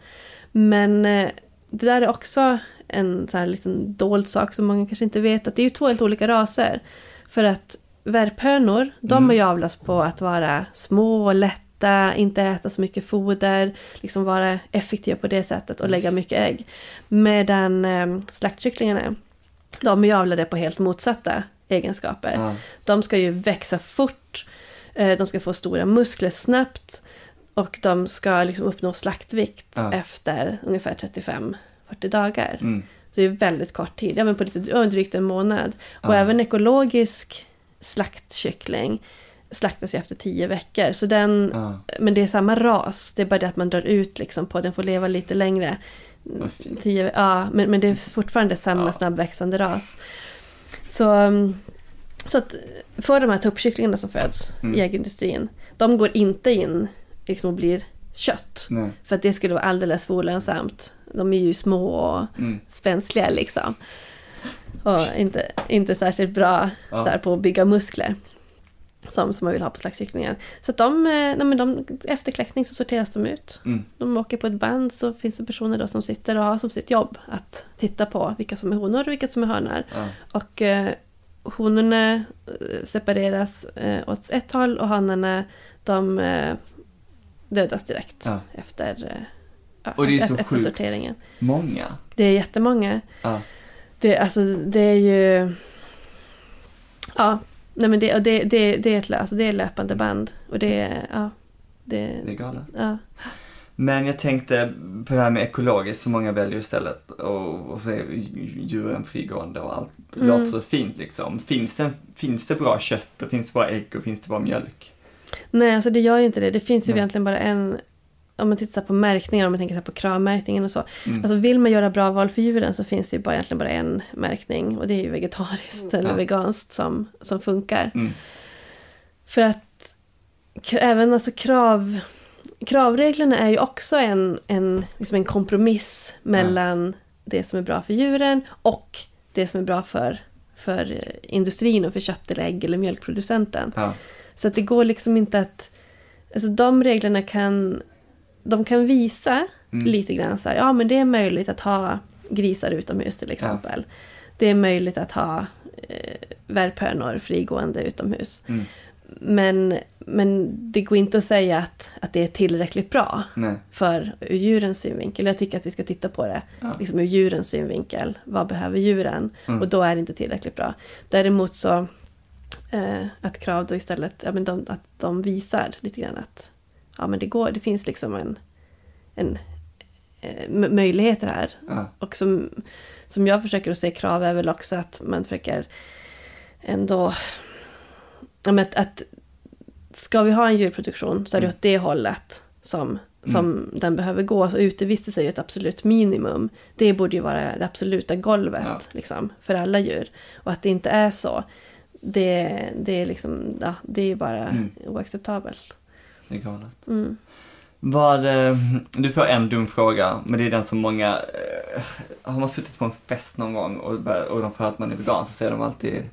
Men eh, det där är också en så här liten dold sak som många kanske inte vet, att det är ju två helt olika raser. För att värphönor, de Mm. avlats på att vara små och lätta, inte äta så mycket foder, liksom vara effektiva på det sättet och lägga mycket ägg. Medan eh, slaktkycklingarna, de är ju avlade på helt motsatta egenskaper. Ja. De ska ju växa fort, eh, de ska få stora muskler snabbt och de ska liksom uppnå slaktvikt Ja. efter ungefär 35-40 dagar. Mm. Så det är väldigt kort tid, ja, men på lite, drygt en månad. Och även ekologisk slaktkyckling slaktas ju efter 10 veckor. Så den, Ja. Men det är samma ras, det är bara det att man drar ut liksom på den får leva lite längre. Tio, ja, men, men det är [LAUGHS] fortfarande samma Ja. snabbväxande ras. Så, um, så att för de här tuppkycklingarna som föds Mm. i äggindustrin, de går inte in liksom, och blir kött. Nej. För att det skulle vara alldeles för olönsamt. De är ju små och Mm. spänsliga liksom. Och inte, inte särskilt bra Ja. så här, på att bygga muskler. Som, som man vill ha på slaktkycklingar. Så att de, eh, nej, men de, efter kläckning så sorteras de ut. Mm. De åker på ett band så finns det personer då som sitter och har som sitt jobb att titta på vilka som är honor och vilka som är hönor. Ja. Och eh, honorna eh, separeras eh, åt ett håll och hanarna de eh, dödas direkt Ja. efter, eh, Och det är så efter sjukt. sorteringen. Många. Det är jättemånga. Ja. Det, alltså, det är ju... Ja, nej men det, det, det, det, är ett, alltså, det är löpande band. Och det är... Ja, det, Det är galet. ja. Men jag tänkte på det här med ekologiskt, så många väljer istället och, och så är djuren frigående och allt Mm. låter så fint liksom. Finns det, finns det bra kött och finns det bra ägg och finns det bra mjölk? Nej, alltså det gör ju inte det. Det finns ju Nej. egentligen bara en... Om man tittar på märkningar, om man tänker på kravmärkningen och så. Mm. Alltså vill man göra bra val för djuren så finns det ju bara, egentligen bara en märkning. Och det är ju vegetariskt eller Ja. veganskt som, som funkar. Mm. För att även alltså krav, kravreglerna är ju också en, en, liksom en kompromiss mellan det som är bra för djuren och det som är bra för, för industrin och för kött eller ägg eller mjölkproducenten. Ja. Så att det går liksom inte att... Alltså de reglerna kan... De kan visa Mm. lite grann så här, ja men det är möjligt att ha grisar utomhus till exempel. Det är möjligt att ha eh, värphönor frigående utomhus. Mm. men, men det går inte att säga att, att det är tillräckligt bra Nej. för ur djurens synvinkel. Jag tycker att vi ska titta på det Ja. liksom ur djurens synvinkel. Vad behöver djuren? Mm. Och då är det inte tillräckligt bra. Däremot så eh, att krav då istället, ja, men de, att de visar lite grann att ja, men det går, det finns liksom en, en eh, möjligheter här. Ja. Och som, som jag försöker att se krav är väl också att man försöker ändå... Ja, men att, att ska vi ha en djurproduktion så är det Mm. åt det hållet som, som den behöver gå. Så utevistelse är ju ett absolut minimum. Det borde ju vara det absoluta golvet Ja. liksom, för alla djur. Och att det inte är så, det, det, är, liksom, ja, det är bara Mm. oacceptabelt. Det är galet. Mm. Vad, eh, du får en dum fråga, men det är den som många, eh, har man suttit på en fest någon gång och, och de får att man är vegan så säger de alltid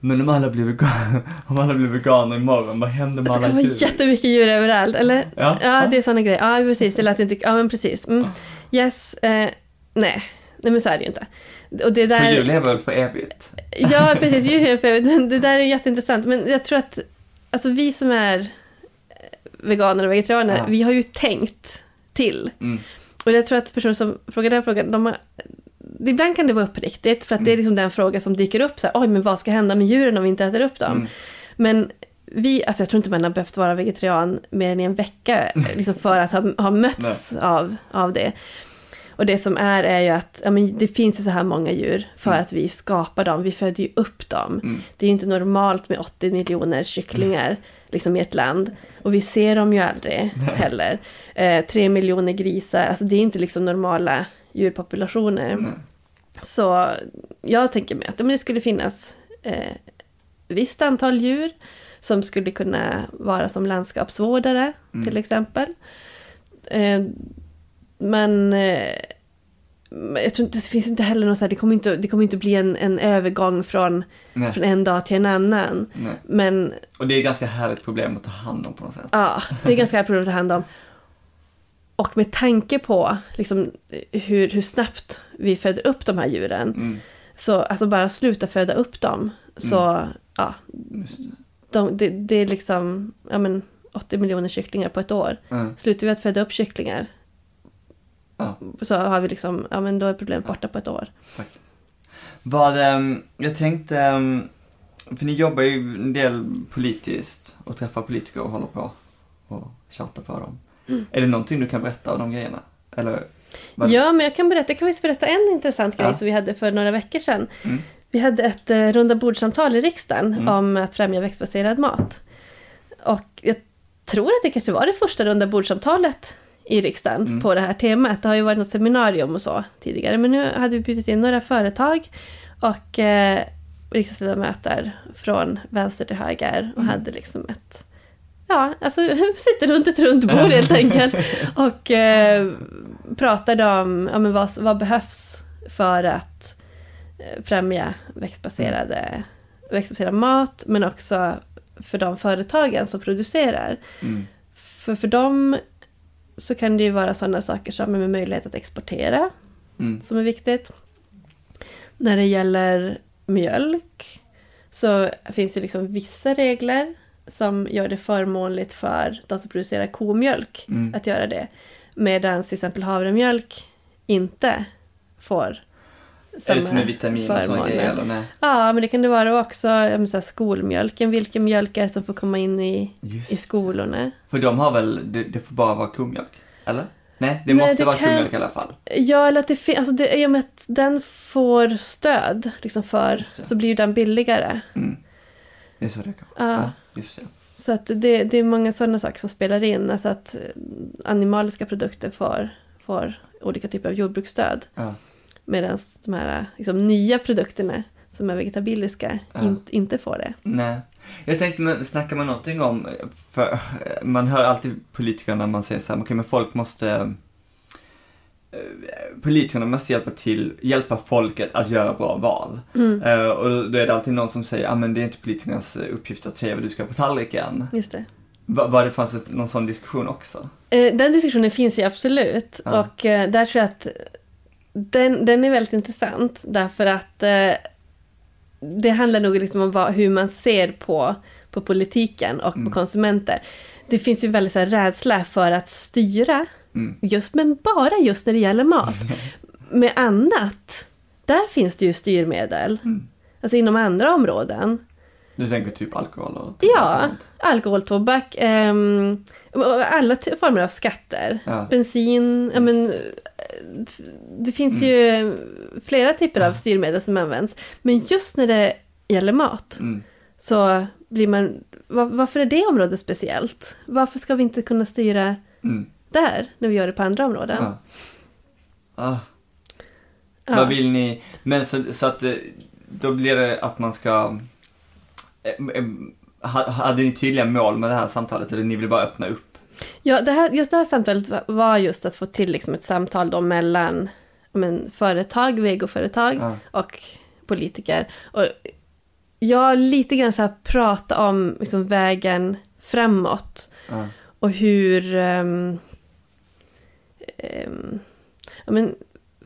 men om alla blir veganer, [LAUGHS] om alla blir veganer imorgon, vad händer med Det alla ska vara djur? jättemycket djur överallt, eller? Ja. Ja, det är sådana grejer. Ja, precis. Det lät inte... Ja, men precis. Mm. Yes. Eh, nej. nej, men så är det ju inte. Och det För djur där... lever väl för evigt? Ja, precis. Djur är för evigt. Det där är jätteintressant. Men jag tror att alltså, vi som är veganer och vegetarianer, Ja. vi har ju tänkt till. Mm. Och jag tror att personer som frågar den frågan, de har, ibland kan det vara uppriktigt, för att det är liksom den fråga som dyker upp. Så här, Oj, men vad ska hända med djuren om vi inte äter upp dem? Mm. Men vi, alltså jag tror inte man har behövt vara vegetarian mer än i en vecka [LAUGHS] liksom för att ha, ha mötts av, av det. Och det som är är ju att ja, men det finns ju så här många djur för Mm. att vi skapar dem, vi föder ju upp dem. Mm. Det är ju inte normalt med 80 miljoner kycklingar liksom i ett land. Och vi ser dem ju aldrig heller. Eh, tre miljoner grisar, alltså det är inte liksom normala djurpopulationer. Nej. Så jag tänker mig att men det skulle finnas eh, visst antal djur som skulle kunna vara som landskapsvårdare Mm. till exempel. Eh, men eh, men jag tror inte, det finns inte heller något så här, det kommer inte, det kommer inte bli en, en övergång från, Nej. från en dag till en annan. Nej. Men Och det är ett ganska härligt problem att ta hand om på något sätt. Ja, det är ganska här problem att ta hand om. Och med tanke på liksom, hur, hur snabbt vi föder upp de här djuren. Mm. Så alltså bara sluta föda upp dem. Så ja, Just det. de, det, det är liksom ja, men 80 miljoner kycklingar på ett år. Mm. Slutar vi att föda upp kycklingar Ja, så har vi liksom, ja men då är problemet borta på ett år. tack. Vad, ehm, jag tänkte, ehm, för ni jobbar ju en del politiskt och träffar politiker och håller på och tjatar på dem. Mm. Är det någonting du kan berätta av de grejerna? Eller? Ja, men jag kan berätta, jag kan faktiskt berätta en intressant grej Ja. som vi hade för några veckor sedan. Mm. Vi hade ett eh, runda bordsamtal i riksdagen Mm. om att främja växtbaserad mat. Och jag tror att det kanske var det första runda bordsamtalet i riksdagen Mm. på det här temat. Det har ju varit något seminarium och så tidigare. Men nu hade vi bjudit in några företag och eh, riksdagsledamöter från vänster till höger och Mm. hade liksom ett Ja, alltså [LAUGHS] sitter runt ett runt bord helt enkelt. [LAUGHS] Och eh, pratade om ja, men vad, vad behövs för att eh, främja växtbaserade, växtbaserad mat. Men också för de företagen som producerar. Mm. För, för dem så kan det ju vara sådana saker som med möjlighet att exportera Mm. som är viktigt. När det gäller mjölk så finns det liksom vissa regler som gör det förmånligt för de som producerar komjölk Mm. att göra det. Medan till exempel havremjölk inte får Är det som med vitaminer och sådana grejer eller nej? Ja, men det kan det vara också ja, så här, skolmjölken. Vilken mjölk är det som får komma in i, Just i skolorna? För de har väl, det, det får bara vara komjölk? Eller? Nej, det Nej, måste det vara kan- komjölk i alla fall. Ja, eller att det finns, alltså det, i och med att den får stöd liksom för, så blir ju den billigare. Mm. Det är så det går. Ja. just det. Så att det, det är många sådana saker som spelar in. Alltså att animaliska produkter får, får olika typer av jordbruksstöd. Ja. Medan de här liksom, nya produkterna som är vegetabiliska Ja. in, inte får det. Nej. Jag tänkte, snackar man någonting om, för man hör alltid politiker när man säger så här, okej men folk måste eh, Politikerna måste hjälpa till, hjälpa folket att göra bra val. Mm, Eh, och då är det alltid någon som säger, ja ah, men det är inte politikernas uppgift att säga vad du ska ha på tallriken. just det. Va- Var det fanns någon sån diskussion också? Eh, Den diskussionen finns ju absolut. Ja. Och där tror jag att den, den är väldigt intressant. Därför att eh, det handlar nog liksom om vad, hur man ser på, på politiken och på konsumenter. Det finns ju väldigt så här, rädsla för att styra, Mm. just, men bara just när det gäller mat. [LAUGHS] Med annat, där finns det ju styrmedel. Alltså inom andra områden. Du tänker typ alkohol och tobak och Ja, sånt? alkohol, tobak, och alla former av skatter. Ja. Bensin, ja, men, eh, det finns ju flera typer av styrmedel som används. Men just när det gäller mat Mm. så blir man, var, varför är det området speciellt? Varför ska vi inte kunna styra Mm. där när vi gör det på andra områden? Ja. Ah. Vad vill ni? Men så, så att då blir det att man ska... eh, eh, ha- Hade ni tydliga mål med det här samtalet eller ni ville bara öppna upp? Ja, det här, just det här samtalet va- var just att få till liksom ett samtal då mellan men, företag, vegoföretag Ja. och politiker. Och jag lite grann så här prata om liksom, vägen framåt Ja. och hur ehm, ja, men,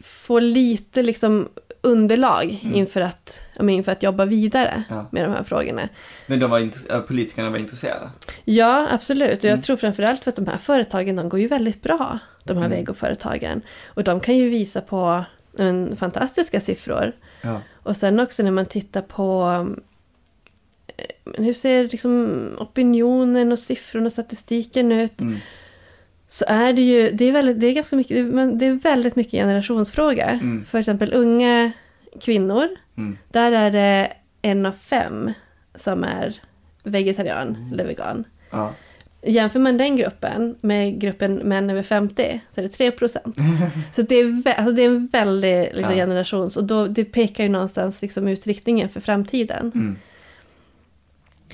få lite liksom, underlag inför, att, inför att jobba vidare Mm. Ja. med de här frågorna. Men de var politikerna var intresserade? Ja, absolut. Och jag Mm. tror framförallt för att de här företagen, de går ju väldigt bra. De här Mm. vegoföretagen. Och de kan ju visa på en, fantastiska siffror. Ja. Och sen också när man tittar på eh, men hur ser liksom opinionen och siffrorna och statistiken ut? Mm. Så är det ju, det är, väldigt, det är ganska mycket, det är- men det är väldigt mycket generationsfråga. Mm. För exempel unga kvinnor, Mm. där är det en av fem som är vegetarian eller vegan. Ja. Jämför man den gruppen med gruppen män över 50 så är det 3 procent. Så det är, alltså det är en väldig liksom, Ja. generations... Och då, det pekar ju någonstans liksom, ut riktningen för framtiden. Mm.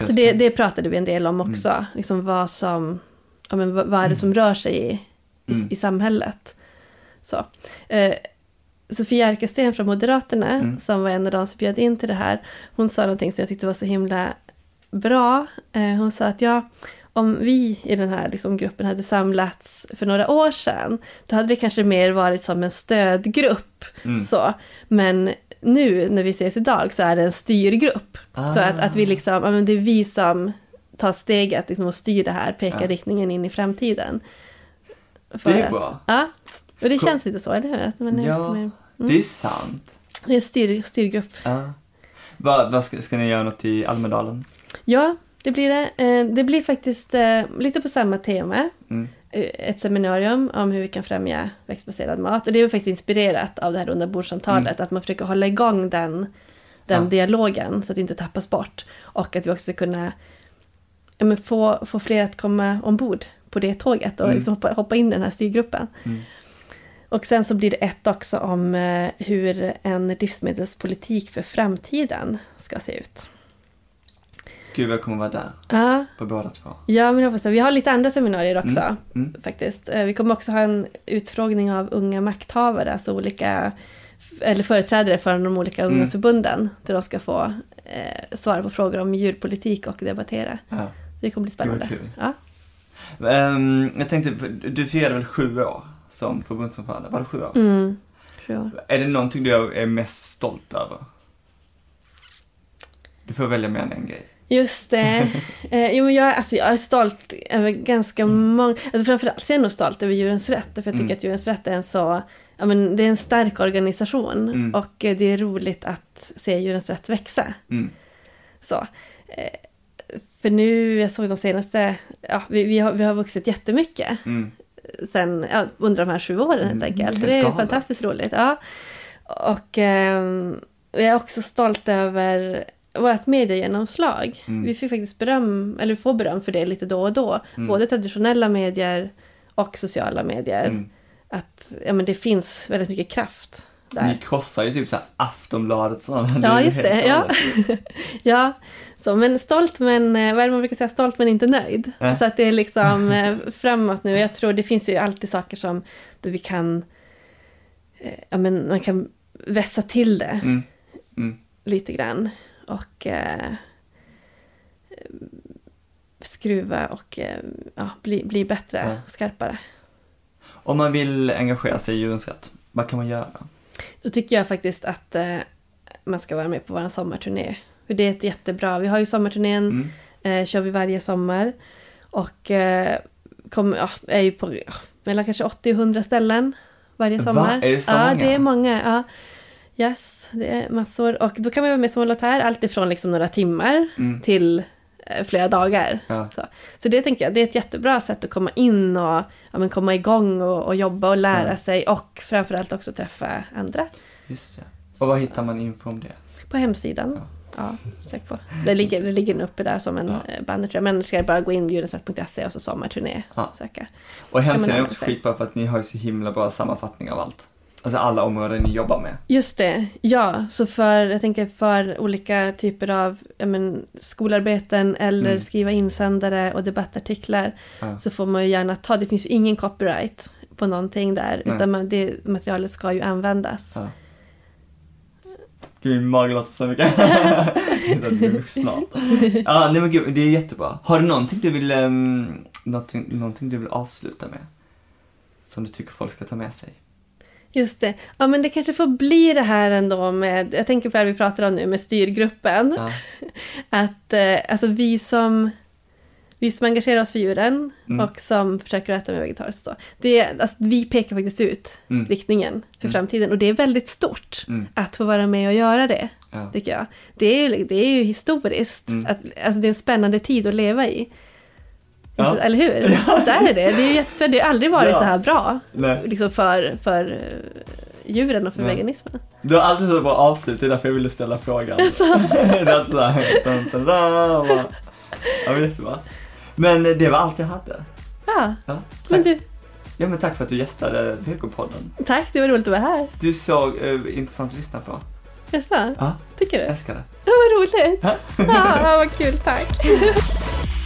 Så det, det pratade vi en del om också. Mm. Liksom vad som... Ja, men vad, vad är det som rör sig i, i, Mm. i samhället? Så. Eh, Sofia Arkesten från Moderaterna, Mm. som var en av de som bjöd in till det här, hon sa någonting som jag tyckte var så himla bra. Eh, hon sa att ja, om vi i den här liksom, gruppen hade samlats för några år sedan, då hade det kanske mer varit som en stödgrupp. Mm. Så. Men nu när vi ses idag så är det en styrgrupp. Ah. Så att, att vi liksom, ja, men det är vi som tar steget liksom, och styr det här, pekar Ja. riktningen in i framtiden. Det är att- bra. Ja, och det känns lite så, eller hur? Att man är Ja. mer, Det är sant. det är en styr, styrgrupp. Ja. Vad, vad ska, ska ni göra något i Almedalen? Ja, det blir det. Eh, Det blir faktiskt eh, lite på samma tema. Mm. Eh, Ett seminarium om hur vi kan främja växtbaserad mat. Och det är faktiskt inspirerat av det här runda bordssamtalet. Att man försöker hålla igång den, den Mm. Ja. dialogen så att det inte tappas bort. Och att vi också ska kunna ja, men få, få fler att komma ombord på det tåget och Mm. liksom hoppa, hoppa in i den här styrgruppen. Mm. Och sen så blir det ett också om eh, hur en livsmedelspolitik för framtiden ska se ut. Gud, jag kommer vara där Ja, på båda två. Ja, men jag hoppas det. Vi har lite andra seminarier också. Mm. Faktiskt. Eh, Vi kommer också ha en utfrågning av unga makthavare, alltså olika eller företrädare för de olika Mm. ungdomsförbunden. Där de ska få eh, svara på frågor om djurpolitik och debattera. Ja. Det kommer bli spännande. Ja. Ehm, jag tänkte, du firade väl sju år som förbundsordförande? Var det sju år? Mm. Så. Är det någonting du är mest stolt över? Du får välja mer än en grej. Just det. [LAUGHS] Eh, jo, men jag, alltså, jag är stolt över ganska många... Alltså, framförallt är jag nog stolt över Djurens Rätt. För jag tycker Mm. att Djurens Rätt är en så... Ja, men det är en stark organisation. Mm. Och eh, det är roligt att se Djurens Rätt växa. Mm. Så. Eh, för nu, jag såg de senaste... Ja, vi, vi, har, vi har vuxit jättemycket. Mm. Sen, ja, under de här sju åren helt Mm, enkelt. Så det är fantastiskt roligt. Ja. Och ehm, jag är också stolt över vårt mediegenomslag. Mm. Vi fick faktiskt beröm, eller vi får beröm för det lite då och då. Mm. Både traditionella medier och sociala medier. Mm. Att ja, men det finns väldigt mycket kraft där. Ni krossar ju typ såhär Aftonbladet sådana. Ja, just det. [LAUGHS] Ja. [LAUGHS] ja, så, men stolt men, eh, vad är det man brukar säga, stolt men inte nöjd. Äh. Så att det är liksom [LAUGHS] eh, framåt nu. Jag tror det finns ju alltid saker som där vi kan, eh, ja men man kan vässa till det Mm. Mm. lite grann. Och eh, skruva och ja, bli, bli bättre, Ja. skarpare. Om man vill engagera sig i djurens rätt, vad kan man göra? Då tycker jag faktiskt att eh, man ska vara med på vår sommarturné. För det är ett jättebra, vi har ju sommarturnén Mm. Eh, kör vi varje sommar. Och eh, kom, ja, är ju på ja, mellan kanske 80 och 100 ställen varje Va? sommar. Är det så ja, många? det är många. Ja. Yes, det är massor. Och då kan man vara med som volontär allt ifrån liksom några timmar Mm. till eh, flera dagar. Ja. Så, så det tänker jag, det är ett jättebra sätt att komma in och ja, men komma igång och, och jobba och lära Ja. sig och framförallt också träffa andra. Just det. Och var hittar man info om det? På hemsidan. Ja. Sök på. Det ligger, det ligger uppe där som en Ja. ja. banner tror jag. Men ska bara gå in djurensrätt.se och så sommarturné Ja. söka. Och hemsidan är också skitbra för att ni har ju så himla bra sammanfattning av allt. Alltså alla områden ni jobbar med. Just det, ja. Så för, jag tänker för olika typer av men, skolarbeten eller Mm. skriva insändare och debattartiklar Ja. så får man ju gärna ta, det finns ju ingen copyright på någonting där. Nej. Utan man, det materialet ska ju användas. Ja. Gud, min mage låter så mycket. [LAUGHS] snart. Ja, nej men gud, det är jättebra. Har du någonting du vill, um, någonting, någonting du vill avsluta med? Som du tycker folk ska ta med sig? Just det. Ja men det kanske får bli det här ändå med, jag tänker på det vi pratar om nu med styrgruppen. Ja. [LAUGHS] Att eh, alltså vi som, vi som engagerar oss för djuren Mm. och som försöker äta med vegetariskt så. Det, alltså, vi pekar faktiskt ut Mm. riktningen för Mm. framtiden och det är väldigt stort Mm. att få vara med och göra det. Ja. Tycker jag. Det är ju, det är ju historiskt. Mm. Att, alltså det är en spännande tid att leva i. Ja. Eller hur? [LAUGHS] Det är det. Det är ju. Det har aldrig varit Ja. så här bra. Liksom för, för eh, djuren och för Nej. veganismen. Du har alltid så bra avslut, det är därför jag ville ställa frågan. [LAUGHS] [LAUGHS] det är alltid såhär, dun, dun, dun, bara- Ja men jättebra. Men det var allt jag hade. Ja, Ja, men du, Ja men tack för att du gästade Vegopodden. tack. Det var roligt att vara här. Du såg uh, intressant att lyssna på. Jaså? Ja, Tycker du? älskar det. Ja, vad roligt. Ja, vad kul. Tack. [LAUGHS]